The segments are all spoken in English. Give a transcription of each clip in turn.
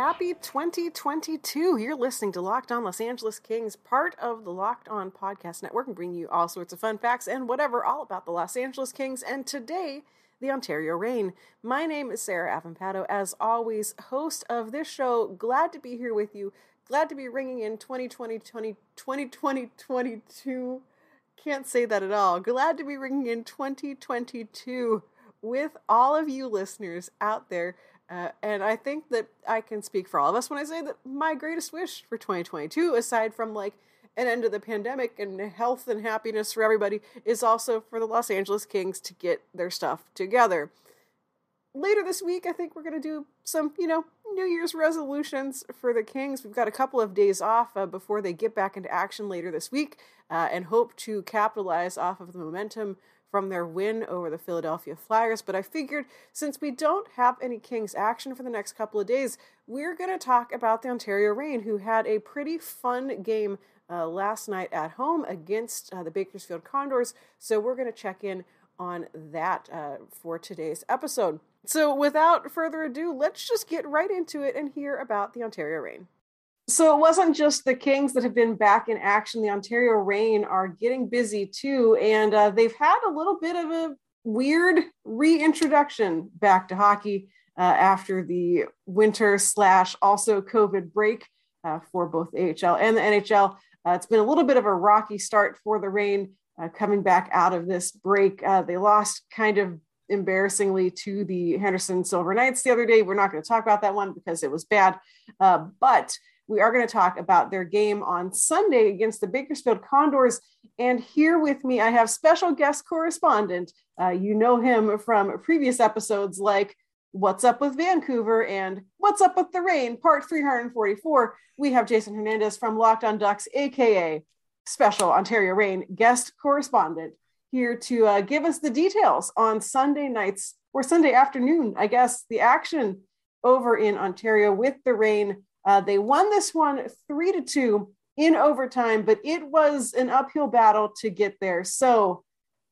Happy 2022. You're listening to Locked On Los Angeles Kings, part of the Locked On Podcast Network, and bring you all sorts of fun facts and whatever all about the Los Angeles Kings. And today, the Ontario Reign. My name is Sarah Avampato, as always, host of this show. Glad to be here with you. Glad to be ringing in 2020, 20, 2020, 22. Can't say that at all. Glad to be ringing in 2022 with all of you listeners out there. Uh, and I think that I can speak for all of us when I say that my greatest wish for 2022, aside from like an end to the pandemic and health and happiness for everybody, is also for the Los Angeles Kings to get their stuff together. Later this week, I think we're going to do some, you know, New Year's resolutions for the Kings. We've got a couple of days off uh, before they get back into action later this week uh, and hope to capitalize off of the momentum from their win over the Philadelphia Flyers. But I figured since we don't have any Kings action for the next couple of days, we're going to talk about the Ontario Reign, who had a pretty fun game uh, last night at home against uh, the Bakersfield Condors. So we're going to check in on that uh, for today's episode. So without further ado, let's just get right into it and hear about the Ontario Reign. So it wasn't just the Kings that have been back in action. The Ontario Reign are getting busy too, and uh, they've had a little bit of a weird reintroduction back to hockey uh, after the winter slash also COVID break uh, for both AHL and the NHL. Uh, it's been a little bit of a rocky start for the Reign uh, coming back out of this break. Uh, they lost kind of embarrassingly to the Henderson Silver Knights the other day. We're not going to talk about that one because it was bad, but we are going to talk about their game on Sunday against the Bakersfield Condors. And here with me, I have special guest correspondent. Uh, you know him from previous episodes like What's Up with Vancouver and What's Up with the Reign, part 344. We have Jason Hernandez from Locked on Ducks, AKA Special Ontario Reign guest correspondent, here to uh, give us the details on Sunday nights or Sunday afternoon, I guess, the action over in Ontario with the Reign uh, they won this one three to two in overtime, but it was an uphill battle to get there. So,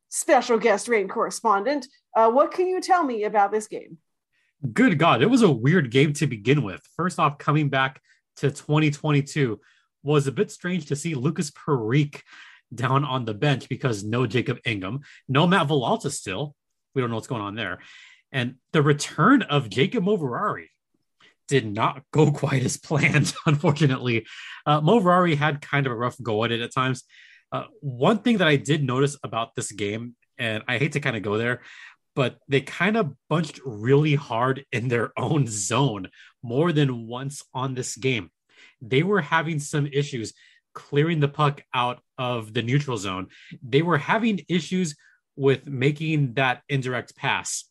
special guest Reign correspondent, uh, what can you tell me about this game? Good God, it was a weird game to begin with. First off, coming back to 2022 was a bit strange to see Lukas Parik down on the bench because no Jacob Ingham, no Matt Villalta still. We don't know what's going on there. And the return of Jacob Moverare, did not go quite as planned, unfortunately. Uh, Moverare had kind of a rough go at it at times. Uh, one thing that I did notice about this game, and I hate to kind of go there, but they kind of bunched really hard in their own zone more than once on this game. They were having some issues clearing the puck out of the neutral zone. They were having issues with making that indirect pass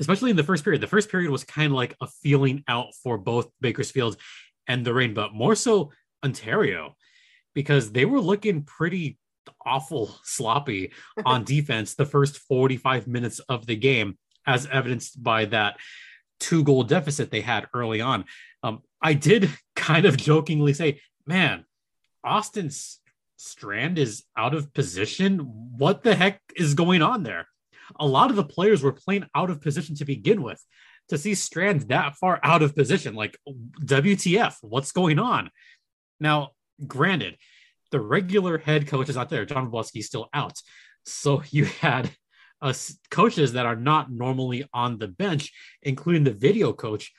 especially in the first period. The first period was kind of like a feeling out for both Bakersfield and the Reign, but more so Ontario, because they were looking pretty awful sloppy on defense the first 45 minutes of the game, as evidenced by that two goal deficit they had early on. Um, I did kind of jokingly say, man, Austin's Strand is out of position. What the heck is going on there? A lot of the players were playing out of position to begin with. To see Strand that far out of position, like WTF, what's going on? Now, granted, the regular head coach is out there. John is still out. So you had uh, coaches that are not normally on the bench, including the video coach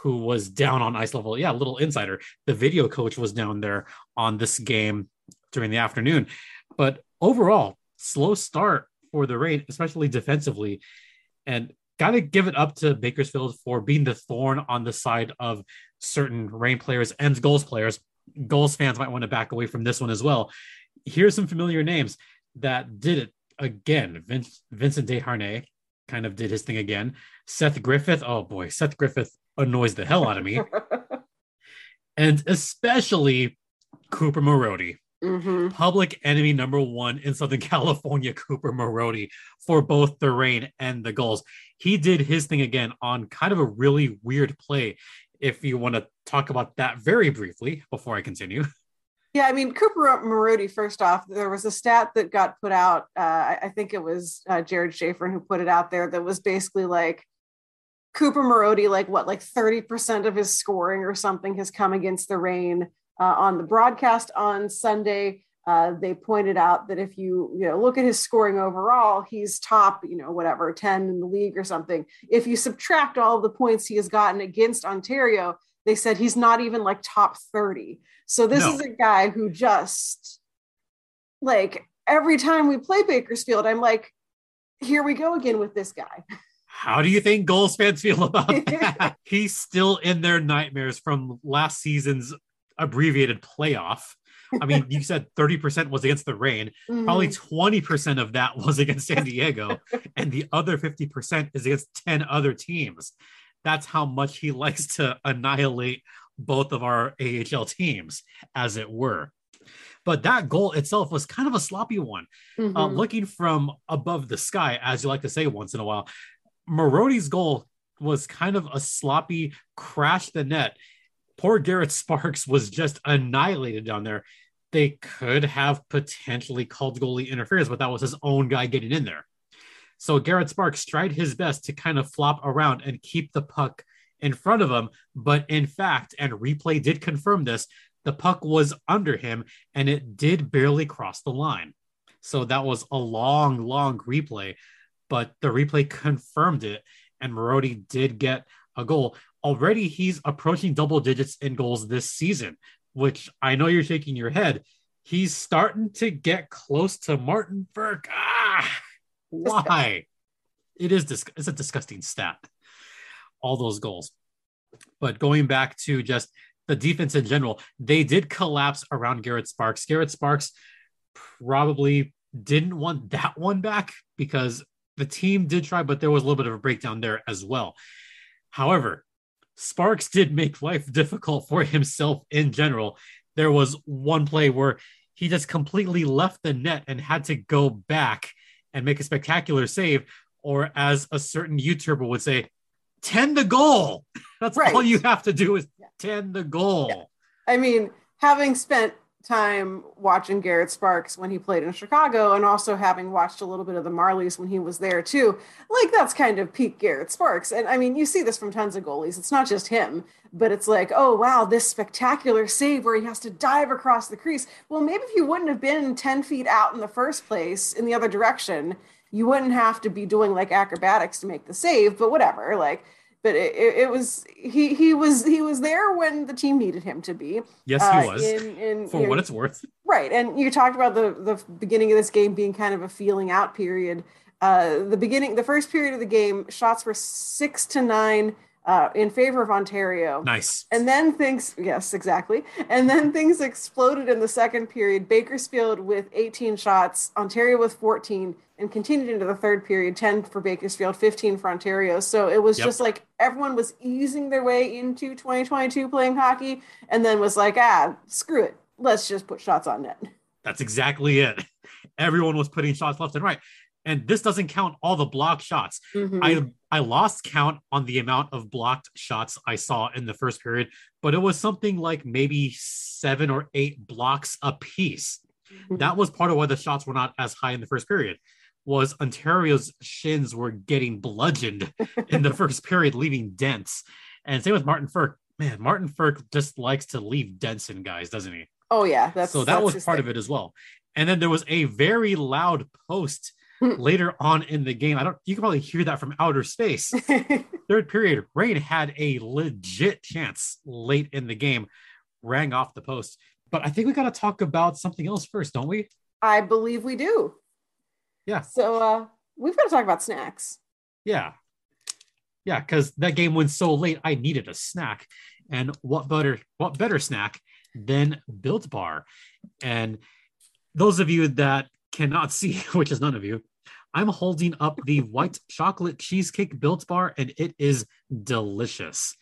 who was down on ice level. Yeah, little insider. The video coach was down there on this game during the afternoon. But overall, slow start for the Reign, especially defensively. And got to give it up to Bakersfield for being the thorn on the side of certain Reign players and Gulls players. Gulls fans might want to back away from this one as well. Here's some familiar names that did it again. Vince, Vincent Desharnais kind of did his thing again. Seth Griffith, oh boy, Seth Griffith annoys the hell out of me. and especially Cooper Marody. Mm-hmm. Public enemy number one in Southern California, Cooper Marody, for both the Reign and the Gulls. He did his thing again on kind of a really weird play. If you want to talk about that very briefly before I continue. Yeah, I mean, Cooper Marody, first off, there was a stat that got put out. Uh, I think it was uh, Jared Schaefer who put it out there that was basically like Cooper Marody, like what, like 30% of his scoring or something has come against the Reign. Uh, on the broadcast on Sunday, uh, they pointed out that if you you know look at his scoring overall, he's top you know whatever 10 in the league or something. If you subtract all the points he has gotten against Ontario, they said he's not even like top 30. So this No. is a guy who just like every time we play Bakersfield, I'm like, here we go again with this guy. How do you think Gulls fans feel about that? He's still in their nightmares from last season's abbreviated playoff. I mean, you said 30% was against the Reign. Probably Mhm. 20% of that was against San Diego, and the other 50% is against 10 other teams. That's how much he likes to annihilate both of our AHL teams, as it were. But that goal itself was kind of a sloppy one. Uh, Mhm. looking from above the sky, as you like to say once in a while, Marody's goal was kind of a sloppy crash the net. Poor Garrett Sparks was just annihilated down there. They could have potentially called goalie interference, but that was his own guy getting in there. So Garrett Sparks tried his best to kind of flop around and keep the puck in front of him. But in fact, and replay did confirm this, the puck was under him and it did barely cross the line. So that was a long, long replay, but the replay confirmed it. And Marody did get a goal. Already he's approaching double digits in goals this season, which I know you're shaking your head. He's starting to get close to Martin Burke. Ah, why? It is dis- it's a disgusting stat. All those goals. But going back to just the defense in general, they did collapse around Garrett Sparks. Garrett Sparks probably didn't want that one back because the team did try, but there was a little bit of a breakdown there as well. However, Sparks did make life difficult for himself in general. There was one play where he just completely left the net and had to go back and make a spectacular save, or as a certain YouTuber would say, tend the goal. That's Right. all you have to do is tend the goal. I mean, having spent time watching Garrett Sparks when he played in Chicago and also having watched a little bit of the Marlies when he was there too, like that's kind of peak Garrett Sparks. And I mean, you see this from tons of goalies. It's not just him, but it's like, oh, wow, this spectacular save where he has to dive across the crease. Well, maybe if you wouldn't have been 10 feet out in the first place in the other direction, you wouldn't have to be doing like acrobatics to make the save, but whatever. Like, but it, it, was he he was he was there when the team needed him to be. Yes, uh, he was. in, in, for you know, what it's worth. Right. And you talked about the the beginning of this game being kind of a feeling out period. Uh, the beginning, the first period of the game, shots were six to nine uh, in favor of Ontario. Nice. And then things, yes, exactly. And then things exploded in the second period. Bakersfield with 18 shots, Ontario with 14, and continued into the third period 10 for Bakersfield, 15 for Ontario. So it was Yep. just like everyone was easing their way into 2022 playing hockey and then was like, ah, screw it. Let's just put shots on net. That's exactly it. Everyone was putting shots left and right. And this doesn't count all the block shots. Mhm. I I lost count on the amount of blocked shots I saw in the first period, but it was something like maybe seven or eight blocks a piece. Mhm. That was part of why the shots were not as high in the first period. Was Ontario's shins were getting bludgeoned in the first period, leaving dents. And same with Martin Frk. Man, Martin Frk just likes to leave dents in guys, doesn't he? oh, yeah. That's so that that's was part of it as well. And then there was a very loud post later on in the game. I don't you can probably hear that from outer space. Third period, Reign had a legit chance late in the game, rang off the post. But I think we got to talk about something else first, don't we? I believe we do. Yeah. So uh, we've got to talk about snacks. Yeah. Yeah, because that game went so late, I needed a snack. And what better what better snack than Built Bar? And those of you that cannot see, which is none of you, I'm holding up the white chocolate cheesecake Built Bar, and it is delicious.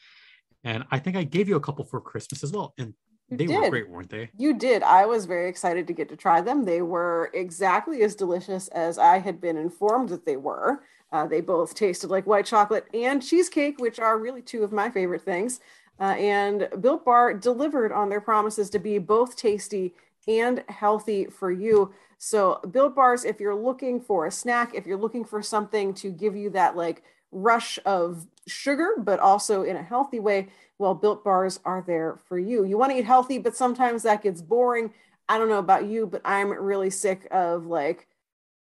And I think I gave you a couple for Christmas as well. And You They did. were great, weren't they? You did. I was very excited to get to try them. They were exactly as delicious as I had been informed that they were. Uh, they both tasted like white chocolate and cheesecake, which are really two of my favorite things. Uh, and Built Bar delivered on their promises to be both tasty and healthy for you. So, Built Bars, if you're looking for a snack, if you're looking for something to give you that like rush of sugar, but also in a healthy way, well, Built Bars are there for you. You want to eat healthy, but sometimes that gets boring. I don't know about you, but I'm really sick of like,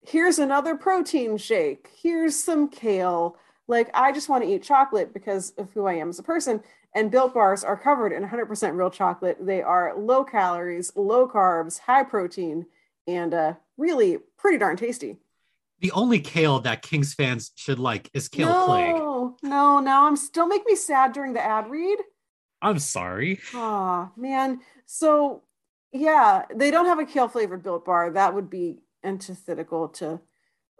here's another protein shake, here's some kale. Like, I just want to eat chocolate because of who I am as a person. And Built Bars are covered in 100% real chocolate. They are low calories, low carbs, high protein, and uh, really pretty darn tasty. The only kale that Kings fans should like is Kale Clague. No, no, no. I'm still make me sad during the ad read. I'm sorry. Oh man. So yeah, they don't have a kale flavored built bar. That would be antithetical to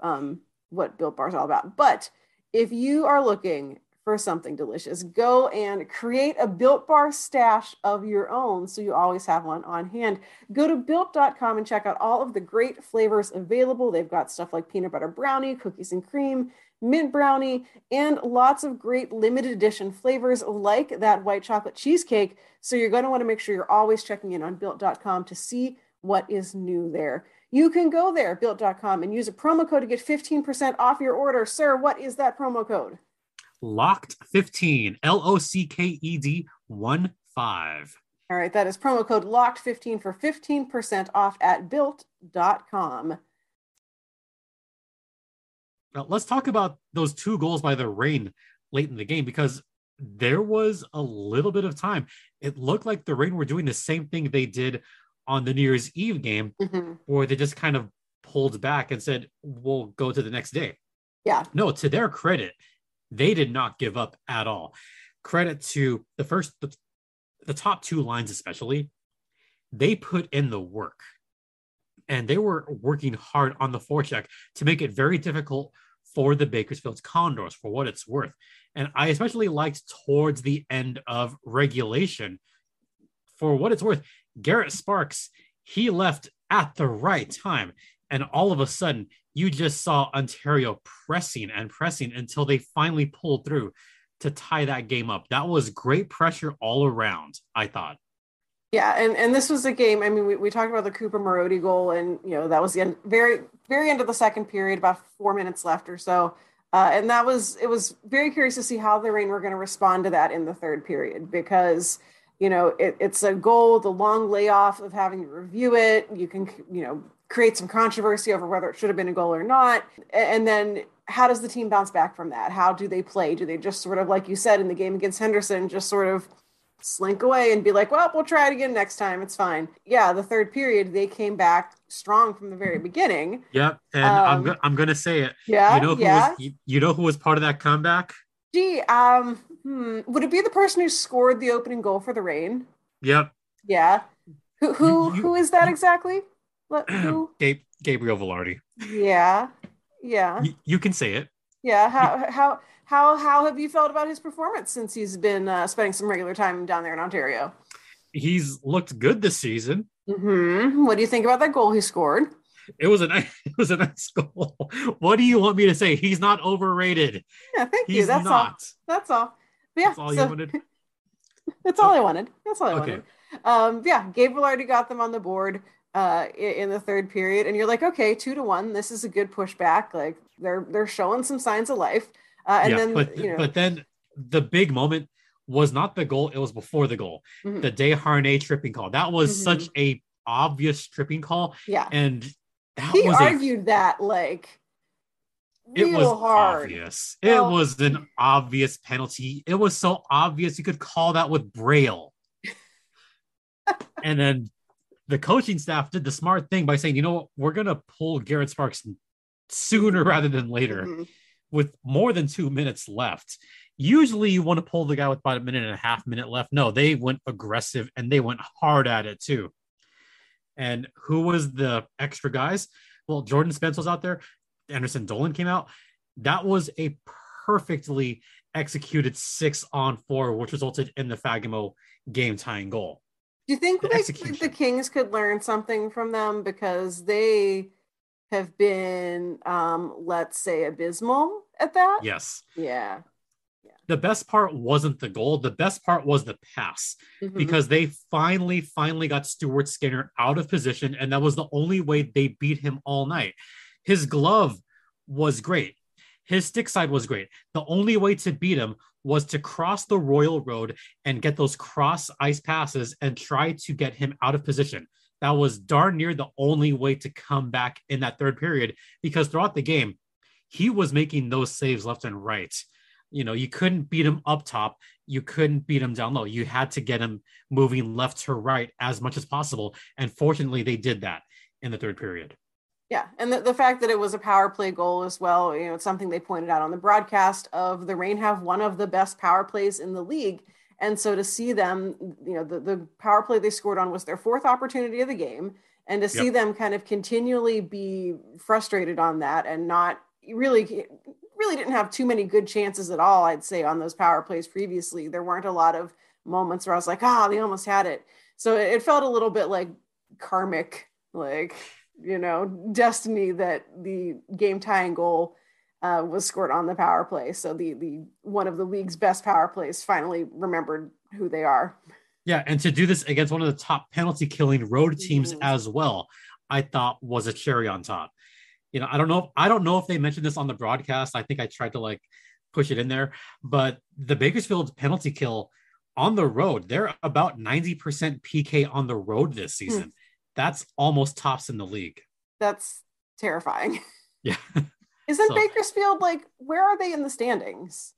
um, what built bar is all about. But if you are looking for something delicious, go and create a built bar stash of your own so you always have one on hand. Go to built.com and check out all of the great flavors available. They've got stuff like peanut butter brownie, cookies and cream, mint brownie, and lots of great limited edition flavors like that white chocolate cheesecake. So you're going to want to make sure you're always checking in on built.com to see what is new there. You can go there, built.com, and use a promo code to get 15% off your order. Sir, what is that promo code? Locked 15, L O C K E D 1 5. All right, that is promo code locked15 for 15% off at built.com. Now, let's talk about those two goals by the Reign late in the game because there was a little bit of time. It looked like the Reign were doing the same thing they did on the New Year's Eve game, Mhm. where they just kind of pulled back and said, We'll go to the next day. Yeah. No, to their credit, they did not give up at all. Credit to the first, the, the top two lines, especially, they put in the work and they were working hard on the forecheck to make it very difficult for the Bakersfield Condors for what it's worth. And I especially liked towards the end of regulation for what it's worth. Garrett Sparks, he left at the right time. And all of a sudden, you just saw Ontario pressing and pressing until they finally pulled through to tie that game up. That was great pressure all around, I thought. Yeah, and, and this was a game. I mean, we, we talked about the Cooper Marody goal, and you know that was the end, very very end of the second period, about four minutes left or so, uh, and that was it was very curious to see how the Reign were going to respond to that in the third period because you know it, it's a goal, the long layoff of having to review it. You can you know create some controversy over whether it should have been a goal or not, and then how does the team bounce back from that? How do they play? Do they just sort of like you said in the game against Henderson, just sort of slink away and be like, well, we'll try it again next time. It's fine. Yeah, the third period, they came back strong from the very beginning. Yep, and I'm Um, go- I'm gonna say it. Yeah, you know who yeah. was you, you know who was part of that comeback? Gee, um, hmm, would it be the person who scored the opening goal for the Reign? Yep, Yeah. Who who You- who is that exactly? Let, who? Gabe, Gabriel Vilardi. Yeah. Yeah. You can say it. Yeah. How how how how have you felt about his performance since he's been uh, spending some regular time down there in Ontario? He's looked good this season. hmm What do you think about that goal he scored? It was a nice, it was a nice goal. What do you want me to say? He's not overrated. Yeah, thank you. He's That's all. not. That's all. But yeah, That's all so- you wanted. That's all I wanted. That's all I Okay. wanted. Um, yeah, Gabriel already got them on the board uh, in the third period, and you're like, okay, two to one. This is a good pushback. Like they're they're showing some signs of life. Uh, and yeah, then but you know, but then the big moment was not the goal; it was before the goal. Mhm. The Desharnais tripping call. That was Mhm. such a obvious tripping call, yeah, and that he was a argued that like it was hard. obvious. It Well- was an obvious penalty. It was so obvious you could call that with braille. and then the coaching staff did the smart thing by saying, you know what, we're gonna pull Garrett Sparks sooner rather than later Mhm. With more than two minutes left. Usually you want to pull the guy with about a minute and a half minute left. No, they went aggressive and they went hard at it too. And who was the extra guys? Well, Jordan Spence was out there. Anderson Dolan came out. That was a perfectly executed six on four, which resulted in the Fagemo game tying goal. Do you think The the Kings could learn something from them because they have been, um, let's say, abysmal at that? Yes. Yeah. The best part wasn't the goal. The best part was the pass Mhm. because they finally, finally got Stuart Skinner out of position. And that was the only way they beat him all night. His glove was great. His stick side was great. The only way to beat him was to cross the Royal Road and get those cross ice passes and try to get him out of position. That was darn near the only way to come back in that third period because throughout the game, he was making those saves left and right. You know, you couldn't beat him up top, you couldn't beat him down low. You had to get him moving left to right as much as possible. And fortunately, they did that in the third period. Yeah, and the, the fact that it was a power play goal as well, you know, it's something they pointed out on the broadcast of the Reign have one of the best power plays in the league. And so to see them, you know, the, the power play they scored on was their fourth opportunity of the game. And to see Yep. them kind of continually be frustrated on that and not really, really didn't have too many good chances at all, I'd say, on those power plays previously. There weren't a lot of moments where I was like, ah, they almost had it. So it, it felt a little bit like karmic, like, you know, destiny that the game tying goal uh, was scored on the power play. So the the one of the league's best power plays finally remembered who they are. Yeah, and to do this against one of the top penalty killing road teams Mhm. as well, I thought was a cherry on top. You know, I don't know. If, I don't know if they mentioned this on the broadcast. I think I tried to like push it in there, but the Bakersfield penalty kill on the road, they're about 90% PK on the road this season. That's almost tops in the league. That's terrifying. Yeah. Isn't So- Bakersfield like where are they in the standings?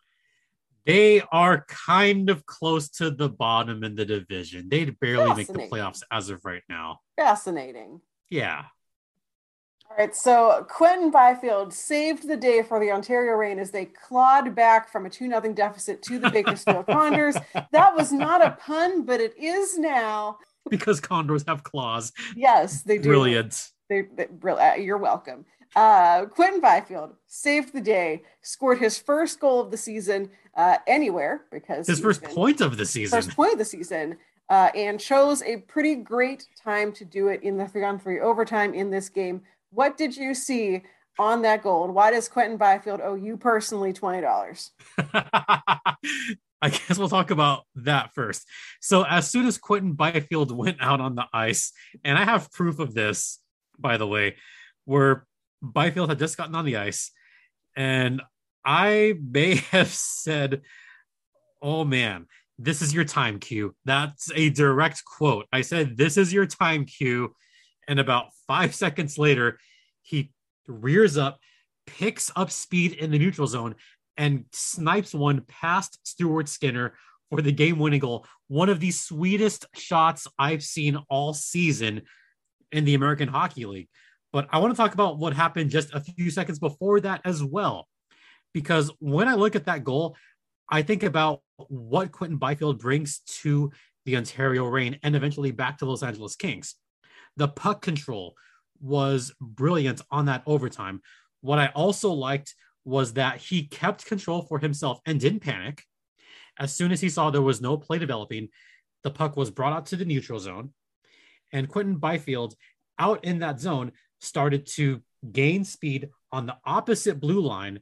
They are kind of close to the bottom in the division. They'd barely make the playoffs as of right now. Fascinating. Yeah. All right, so Quinton Byfield saved the day for the Ontario Reign as they clawed back from a 2 0 deficit to the Bakersfield Condors. That was not a pun, but it is now. Because condors have claws. Yes, they do. Brilliant. They, they, uh, you're welcome. Uh, Quinton Byfield saved the day, scored his first goal of the season uh, anywhere because His first point of the season. first point of the season, uh, and chose a pretty great time to do it in the three on three overtime in this game. What did you see on that goal, and why does Quinton Byfield owe you personally twenty dollars? I guess we'll talk about that first. So, as soon as Quinton Byfield went out on the ice, and I have proof of this, by the way, where Byfield had just gotten on the ice, and I may have said, Oh man, this is your time, Q. That's a direct quote. I said, This is your time, Q. And about five seconds later, he rears up, picks up speed in the neutral zone, and snipes one past Stuart Skinner for the game winning goal. One of the sweetest shots I've seen all season in the American Hockey League. But I want to talk about what happened just a few seconds before that as well. Because when I look at that goal, I think about what Quinton Byfield brings to the Ontario Reign and eventually back to Los Angeles Kings. The puck control was brilliant on that overtime. What I also liked was that he kept control for himself and didn't panic. As soon as he saw there was no play developing, the puck was brought out to the neutral zone, and Quinton Byfield out in that zone started to gain speed on the opposite blue line,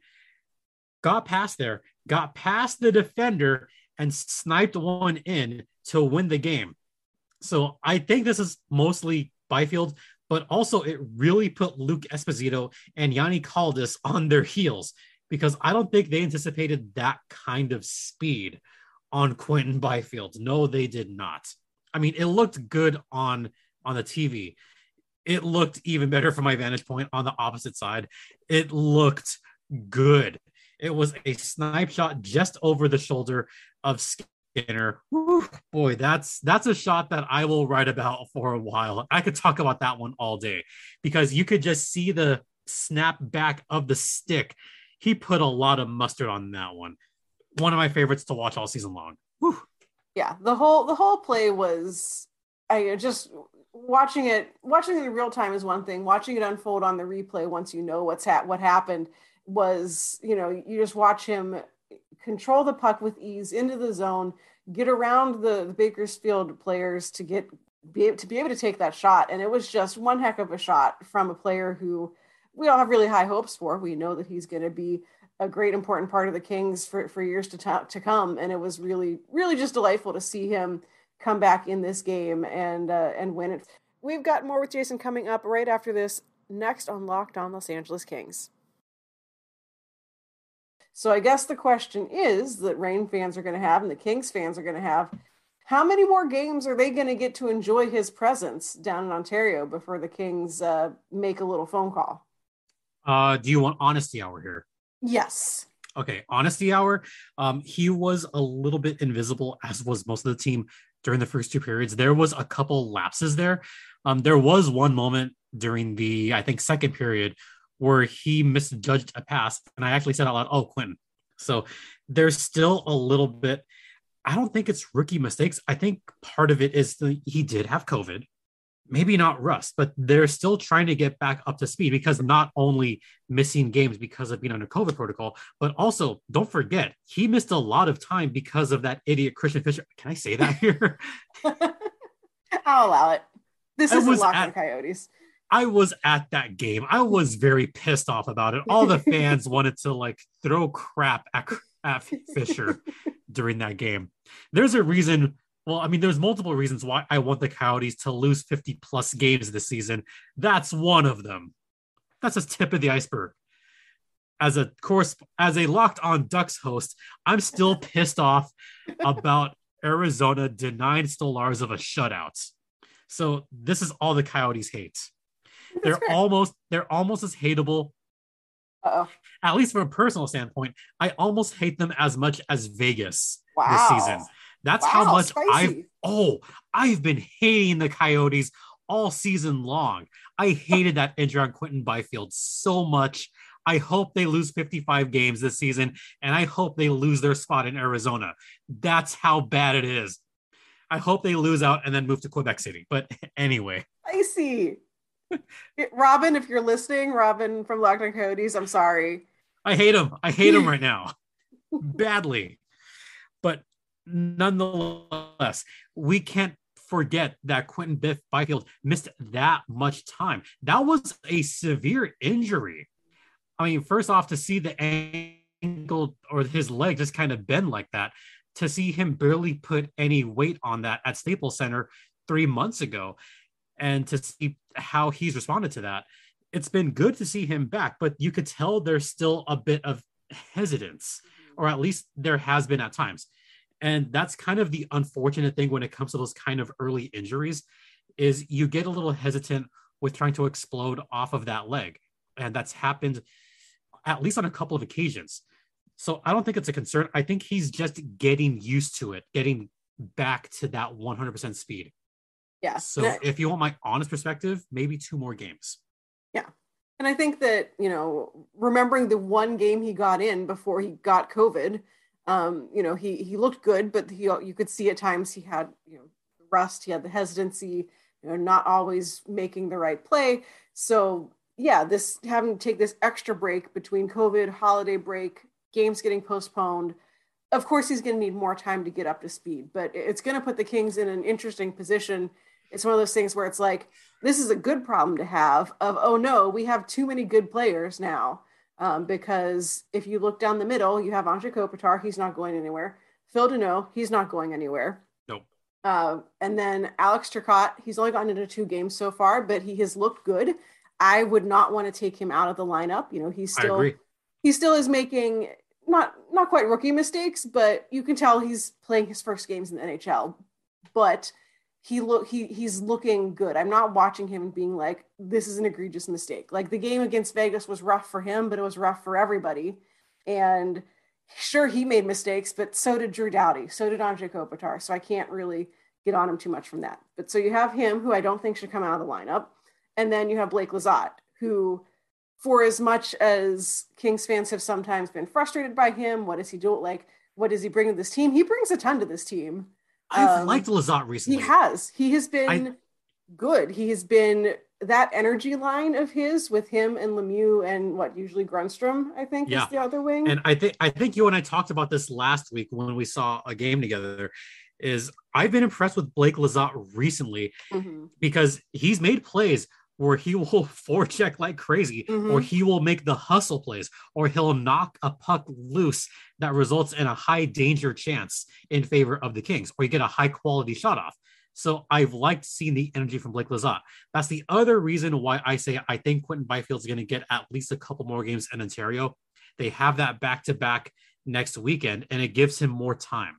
got past there, got past the defender, and sniped one in to win the game. So I think this is mostly Byfield, but also it really put Luke Esposito and Yanni Kaldis on their heels because I don't think they anticipated that kind of speed on Quinton Byfield. No, they did not. I mean, it looked good on on the TV. It looked even better from my vantage point on the opposite side. It looked good. It was a snipe shot just over the shoulder of Skinner. Whew, boy, that's that's a shot that I will write about for a while. I could talk about that one all day because you could just see the snap back of the stick. He put a lot of mustard on that one. One of my favorites to watch all season long. Whew. Yeah, the whole the whole play was I just watching it watching it in real time is one thing. Watching it unfold on the replay once you know what's ha- what happened was you know you just watch him control the puck with ease into the zone, get around the, the Bakersfield players to get be able, to be able to take that shot. And it was just one heck of a shot from a player who we all have really high hopes for. We know that he's going to be a great important part of the Kings for, for years to, t- to come. And it was really, really just delightful to see him come back in this game and uh, and win it. We've got more with Jason coming up right after this next on Locked On Los Angeles Kings. So I guess the question is that Reign fans are going to have and the Kings fans are going to have how many more games are they going to get to enjoy his presence down in Ontario before the Kings uh, make a little phone call? Uh, do you want honesty hour here? Yes. Okay, honesty hour. Um, he was a little bit invisible, as was most of the team during the first two periods. There was a couple lapses there. Um, there was one moment during the, I think, second period where he misjudged a pass, and I actually said out loud, "Oh, Quinton." So there's still a little bit. I don't think it's rookie mistakes. I think part of it is the he did have COVID, maybe not rust, but they're still trying to get back up to speed because not only missing games because of being under COVID protocol, but also don't forget he missed a lot of time because of that idiot Christian Fischer. Can I say that here? I'll allow it. This is Locked On Coyotes. I was at that game. I was very pissed off about it. All the fans wanted to like throw crap at, at Fischer during that game. There's a reason. Well, I mean, there's multiple reasons why I want the Coyotes to lose 50 plus games this season. That's one of them. That's just tip of the iceberg. As a course, as a locked on Ducks host, I'm still pissed off about Arizona denying Stolarz of a shutout. So this is all the Coyotes hate they're fair. almost they're almost as hateable. Uh-oh. At least from a personal standpoint, I almost hate them as much as Vegas wow. this season. That's wow, how much spicy. I've oh I've been hating the Coyotes all season long. I hated that injury on Quinton Byfield so much. I hope they lose 55 games this season, and I hope they lose their spot in Arizona. That's how bad it is. I hope they lose out and then move to Quebec City. But anyway, I see. Robin, if you're listening, Robin from Locked On Coyotes, I'm sorry. I hate him. I hate him right now, badly. But nonetheless, we can't forget that Quinton Biff Byfield missed that much time. That was a severe injury. I mean, first off, to see the ankle or his leg just kind of bend like that, to see him barely put any weight on that at Staples Center three months ago, and to see how he's responded to that. It's been good to see him back, but you could tell there's still a bit of hesitance, or at least there has been at times. And that's kind of the unfortunate thing when it comes to those kind of early injuries is you get a little hesitant with trying to explode off of that leg. And that's happened at least on a couple of occasions. So I don't think it's a concern. I think he's just getting used to it, getting back to that 100% speed. Yeah. So if you want my honest perspective, maybe two more games. Yeah. And I think that, you know, remembering the one game he got in before he got COVID, um, you know, he he looked good, but he you could see at times he had, you know, rust, he had the hesitancy, you know, not always making the right play. So yeah, this having to take this extra break between COVID, holiday break, games getting postponed. Of course, he's going to need more time to get up to speed, but it's going to put the Kings in an interesting position it's one of those things where it's like this is a good problem to have of oh no we have too many good players now um, because if you look down the middle you have Anze Kopitar he's not going anywhere. Phil Danault he's not going anywhere. Nope. Uh, and then Alex Turcotte he's only gotten into two games so far but he has looked good. I would not want to take him out of the lineup. You know he's still he still is making not not quite rookie mistakes but you can tell he's playing his first games in the NHL but he look he he's looking good. I'm not watching him being like this is an egregious mistake. Like the game against Vegas was rough for him, but it was rough for everybody. And sure he made mistakes, but so did Drew Doughty, so did Anze Kopitar. So I can't really get on him too much from that. But so you have him, who I don't think should come out of the lineup, and then you have Blake Lizotte, who, for as much as Kings fans have sometimes been frustrated by him, what does he do? Like, what does he bring to this team? He brings a ton to this team. I've um, liked Lizotte recently. He has. He has been I, good. He has been that energy line of his with him and Lemieux and what usually Grundstrom, I think, Yeah. is the other wing. And I think I think you and I talked about this last week when we saw a game together. Is I've been impressed with Blake Lizotte recently Mhm. because he's made plays where he will forecheck like crazy, Mhm. or he will make the hustle plays, or he'll knock a puck loose that results in a high danger chance in favor of the Kings, or you get a high quality shot off. So I've liked seeing the energy from Blake Lizotte. That's the other reason why I say I think Quinton Byfield's going to get at least a couple more games in Ontario. They have that back to back next weekend, and it gives him more time.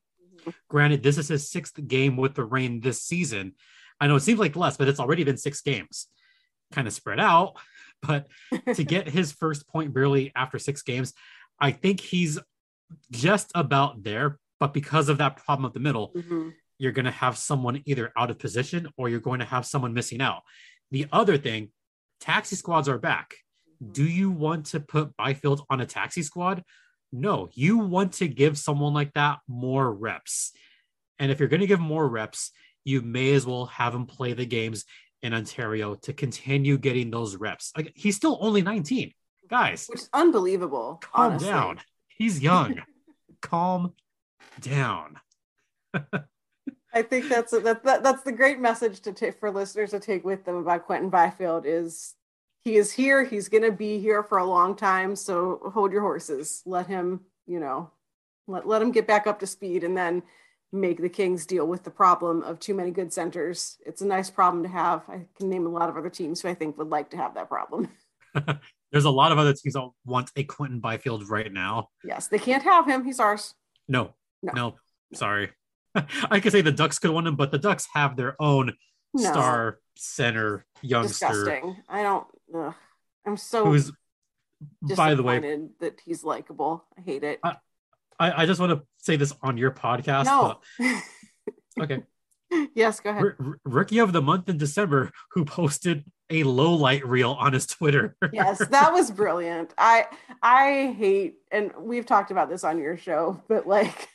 Granted, this is his sixth game with the Reign this season. I know it seems like less, but it's already been six games, kind of spread out. But to get his first point barely after six games, I think he's just about there. But because of that problem of the middle, Mhm. you're going to have someone either out of position or you're going to have someone missing out. The other thing, taxi squads are back. Do you want to put Byfield on a taxi squad? No, you want to give someone like that more reps. And if you're going to give more reps, you may as well have him play the games in Ontario to continue getting those reps. Like he's still only 19. Guys, Which is unbelievable. calm honestly. down. He's young. calm down. I think that's that, that that's the great message to take for listeners to take with them about Quinton Byfield is he is here. He's going to be here for a long time. So hold your horses. Let him, you know, let let him get back up to speed, and then make the Kings deal with the problem of too many good centers. It's a nice problem to have. I can name a lot of other teams who I think would like to have that problem. There's a lot of other teams that want a Quinton Byfield right now. Yes, they can't have him. He's ours. No, No. no, sorry. I could say the Ducks could want him, but the Ducks have their own No. star center youngster Disgusting. I don't. Ugh. I'm so who's, by the way, disappointed that he's likable. I hate it. I, I just want to say this on your podcast. no. but- okay. yes, go ahead. R- Rookie of the month in December who posted a low light reel on his Twitter. yes, that was brilliant. I I hate, and we've talked about this on your show, but like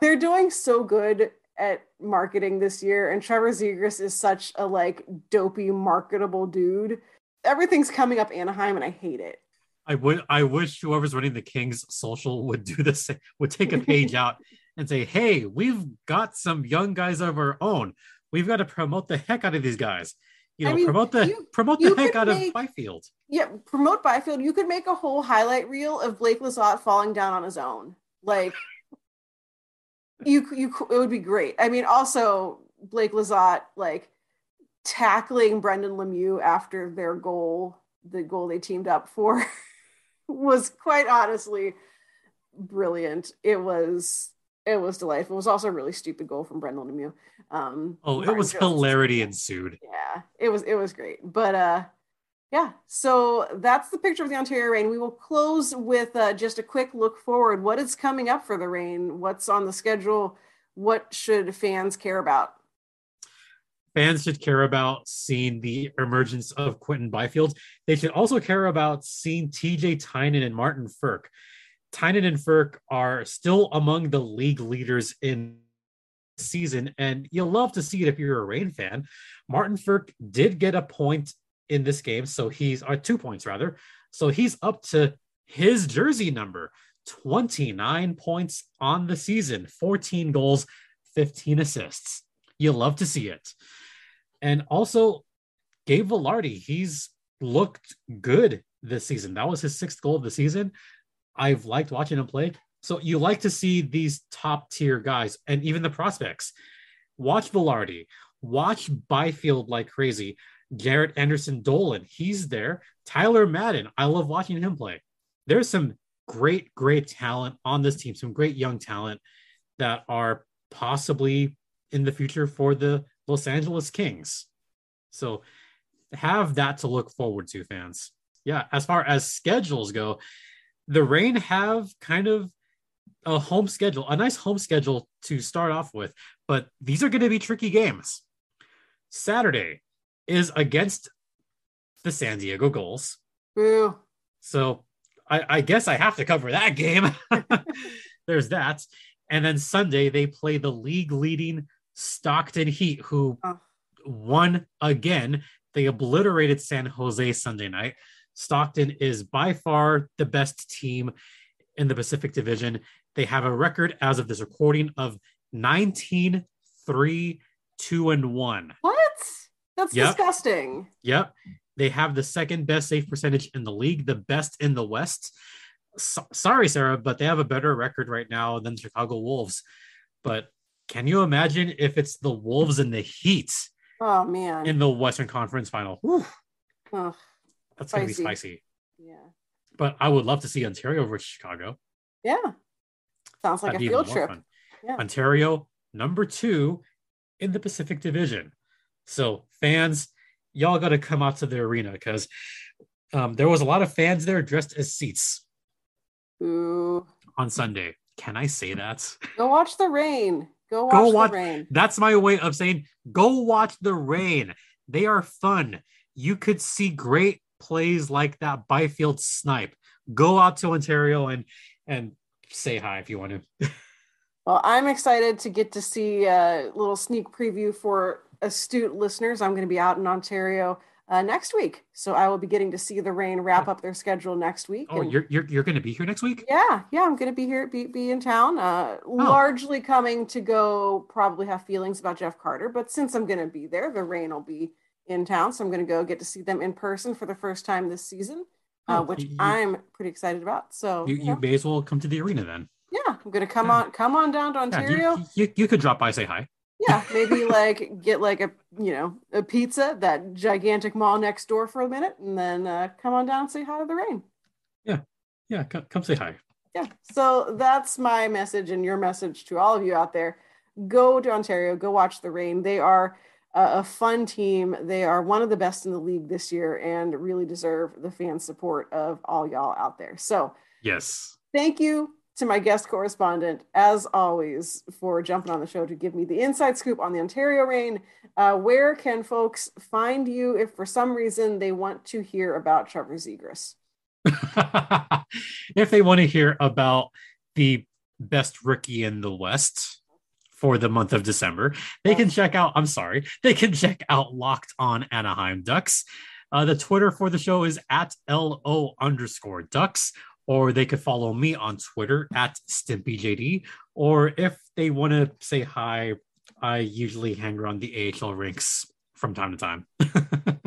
they're doing so good at marketing this year, and Trevor Zegras is such a like dopey, marketable dude. Everything's coming up Anaheim, and I hate it. I would I wish whoever's running the Kings social would do this would take a page out and say, "Hey, we've got some young guys of our own. We've got to promote the heck out of these guys. You I know, mean, promote the you- promote the heck out make- of Byfield." Yeah, promote Byfield. You could make a whole highlight reel of Blake Lizotte falling down on his own. Like you, you, it would be great. I mean, also Blake Lizotte like tackling Brendan Lemieux after their goal, the goal they teamed up for, was quite honestly brilliant. It was, it was delightful. It was also a really stupid goal from Brendan Lemieux. Um, Oh, it was Jones- hilarity ensued. yeah it was it was great but uh yeah so that's the picture of the ontario Reign we will close with uh, just a quick look forward what is coming up for the Reign what's on the schedule what should fans care about Fans should care about seeing the emergence of Quinton Byfield. They should also care about seeing TJ Tynan and Martin Frk. Tynan and Frk are still among the league leaders in season, and you'll love to see it if you're a Reign fan. Martin Frk did get a point in this game, so he's or two points rather. So he's up to his jersey number 29 points on the season, 14 goals, 15 assists. You'll love to see it. And also, Gabe Vilardi, he's looked good this season. That was his sixth goal of the season. I've liked watching him play. So you like to see these top tier guys and even the prospects. Watch Vilardi, watch Byfield like crazy. Jaret Anderson Dolan, he's there. Tyler Madden, I love watching him play. There's some great, great talent on this team, some great young talent that are possibly in the future for the Los Angeles Kings. So have that to look forward to, fans. Yeah, as far as schedules go, the Reign have kind of a home schedule, a nice home schedule to start off with, but these are going to be tricky games. Saturday is against the San Diego Gulls. Boo. So I, I guess I have to cover that game. There's that. And then Sunday, they play the league leading Stockton Heat, who Oh. won again. They obliterated San Jose Sunday night. Stockton is by far the best team in the Pacific Division. They have a record as of this recording of 19 3 2 and 1. What? That's Yep. disgusting. Yep. They have the second best save percentage in the league, the best in the West. So- sorry, Sarah, but they have a better record right now than Chicago Wolves. But can you imagine if it's the Wolves and the Heat Oh man. in the Western Conference final? Whew, Ugh, that's going to be Spicy. spicy. yeah. But I would love to see Ontario versus Chicago. Yeah. Sounds like That'd a field trip. Yeah. Ontario, number two in the Pacific Division. So, fans, y'all got to come out to the arena because um, there was a lot of fans there dressed as seats Ooh. on Sunday. Can I say that? Go watch the Reign. Go watch Go the Reign. That's my way of saying go watch the Reign. They are fun. You could see great plays like that Byfield snipe. Go out to Ontario and and say hi if you want to. Well, I'm excited to get to see a little sneak preview for astute listeners. I'm going to be out in Ontario uh, next week, so I will be getting to see the Reign wrap up their schedule next week. Oh, and- you're you're, you're going to be here next week? Yeah, yeah, I'm gonna be here, be, be in town. Uh, Oh. largely coming to go, probably have feelings about Jeff Carter, but since I'm gonna be there, the Reign will be in town, so I'm gonna go get to see them in person for the first time this season, uh, Oh, which you- I'm pretty excited about. So You, you you may as well come to the arena then. yeah, I'm gonna come Yeah. on, come on down to Yeah, Ontario. you, you, you could drop by, say hi. Yeah, maybe like get like a you know a pizza that gigantic mall next door for a minute, and then uh, come on down and say hi to the Reign. Yeah, come, come say hi. yeah. So that's my message and your message to all of you out there. Go to ontario go watch the Reign. They are a, a fun team. They are one of the best in the league this year and really deserve the fan support of all y'all out there. So Yes. thank you to my guest correspondent as always for jumping on the show to give me the inside scoop on the ontario Reign. Uh, where can folks find you if for some reason they want to hear about trevor zegras if they want to hear about the best rookie in the West for the month of December, they can check out, I'm sorry, they can check out Locked on Anaheim Ducks. Uh, the Twitter for the show is at LO underscore ducks, or they could follow me on Twitter at StimpyJD. Or if they want to say hi, I usually hang around the AHL rinks from time to time.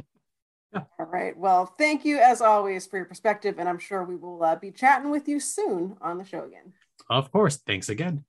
All right. Well, thank you as always for your perspective, and I'm sure we will uh, be chatting with you soon on the show again. of course, thanks again.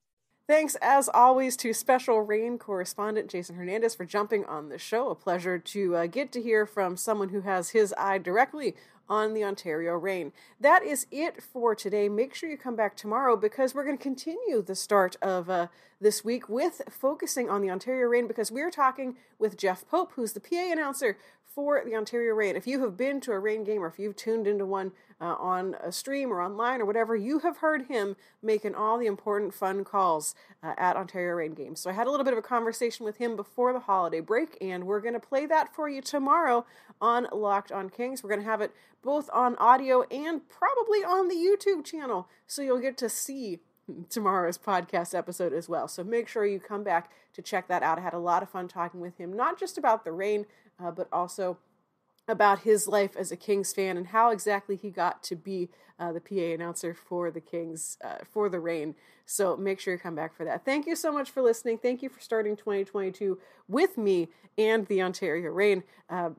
Thanks as always to special Reign correspondent Jason Hernandez for jumping on the show. A pleasure to uh, get to hear from someone who has his eye directly on the Ontario Reign. That is it for today. Make sure you come back tomorrow because we're going to continue the start of uh, this week with focusing on the Ontario Reign because we're talking with Jeff Pope, who's the PA announcer for the Ontario Reign. If you have been to a Reign game or if you've tuned into one uh, on a stream or online or whatever, you have heard him making all the important fun calls uh, at Ontario Reign games. So I had a little bit of a conversation with him before the holiday break, and we're going to play that for you tomorrow on Locked on Kings. We're going to have it both on audio and probably on the YouTube channel, so you'll get to see tomorrow's podcast episode as well. So make sure you come back to check that out. I had a lot of fun talking with him, not just about the Reign, uh, but also about his life as a Kings fan and how exactly he got to be uh, the PA announcer for the Kings uh, for the Reign. So make sure you come back for that. Thank you so much for listening. Thank you for starting 2022 with me and the Ontario Reign. Uh,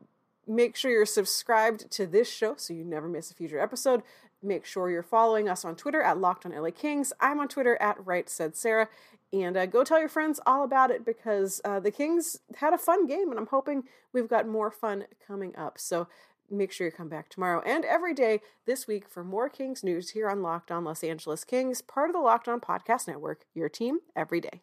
make sure you're subscribed to this show so you never miss a future episode. Make sure you're following us on Twitter at Locked on LA Kings. I'm on Twitter at Right Said Sarah. And uh, go tell your friends all about it because uh, the Kings had a fun game, and I'm hoping we've got more fun coming up. So make sure you come back tomorrow and every day this week for more Kings news here on Locked On Los Angeles Kings, part of the Locked On Podcast Network, your team every day.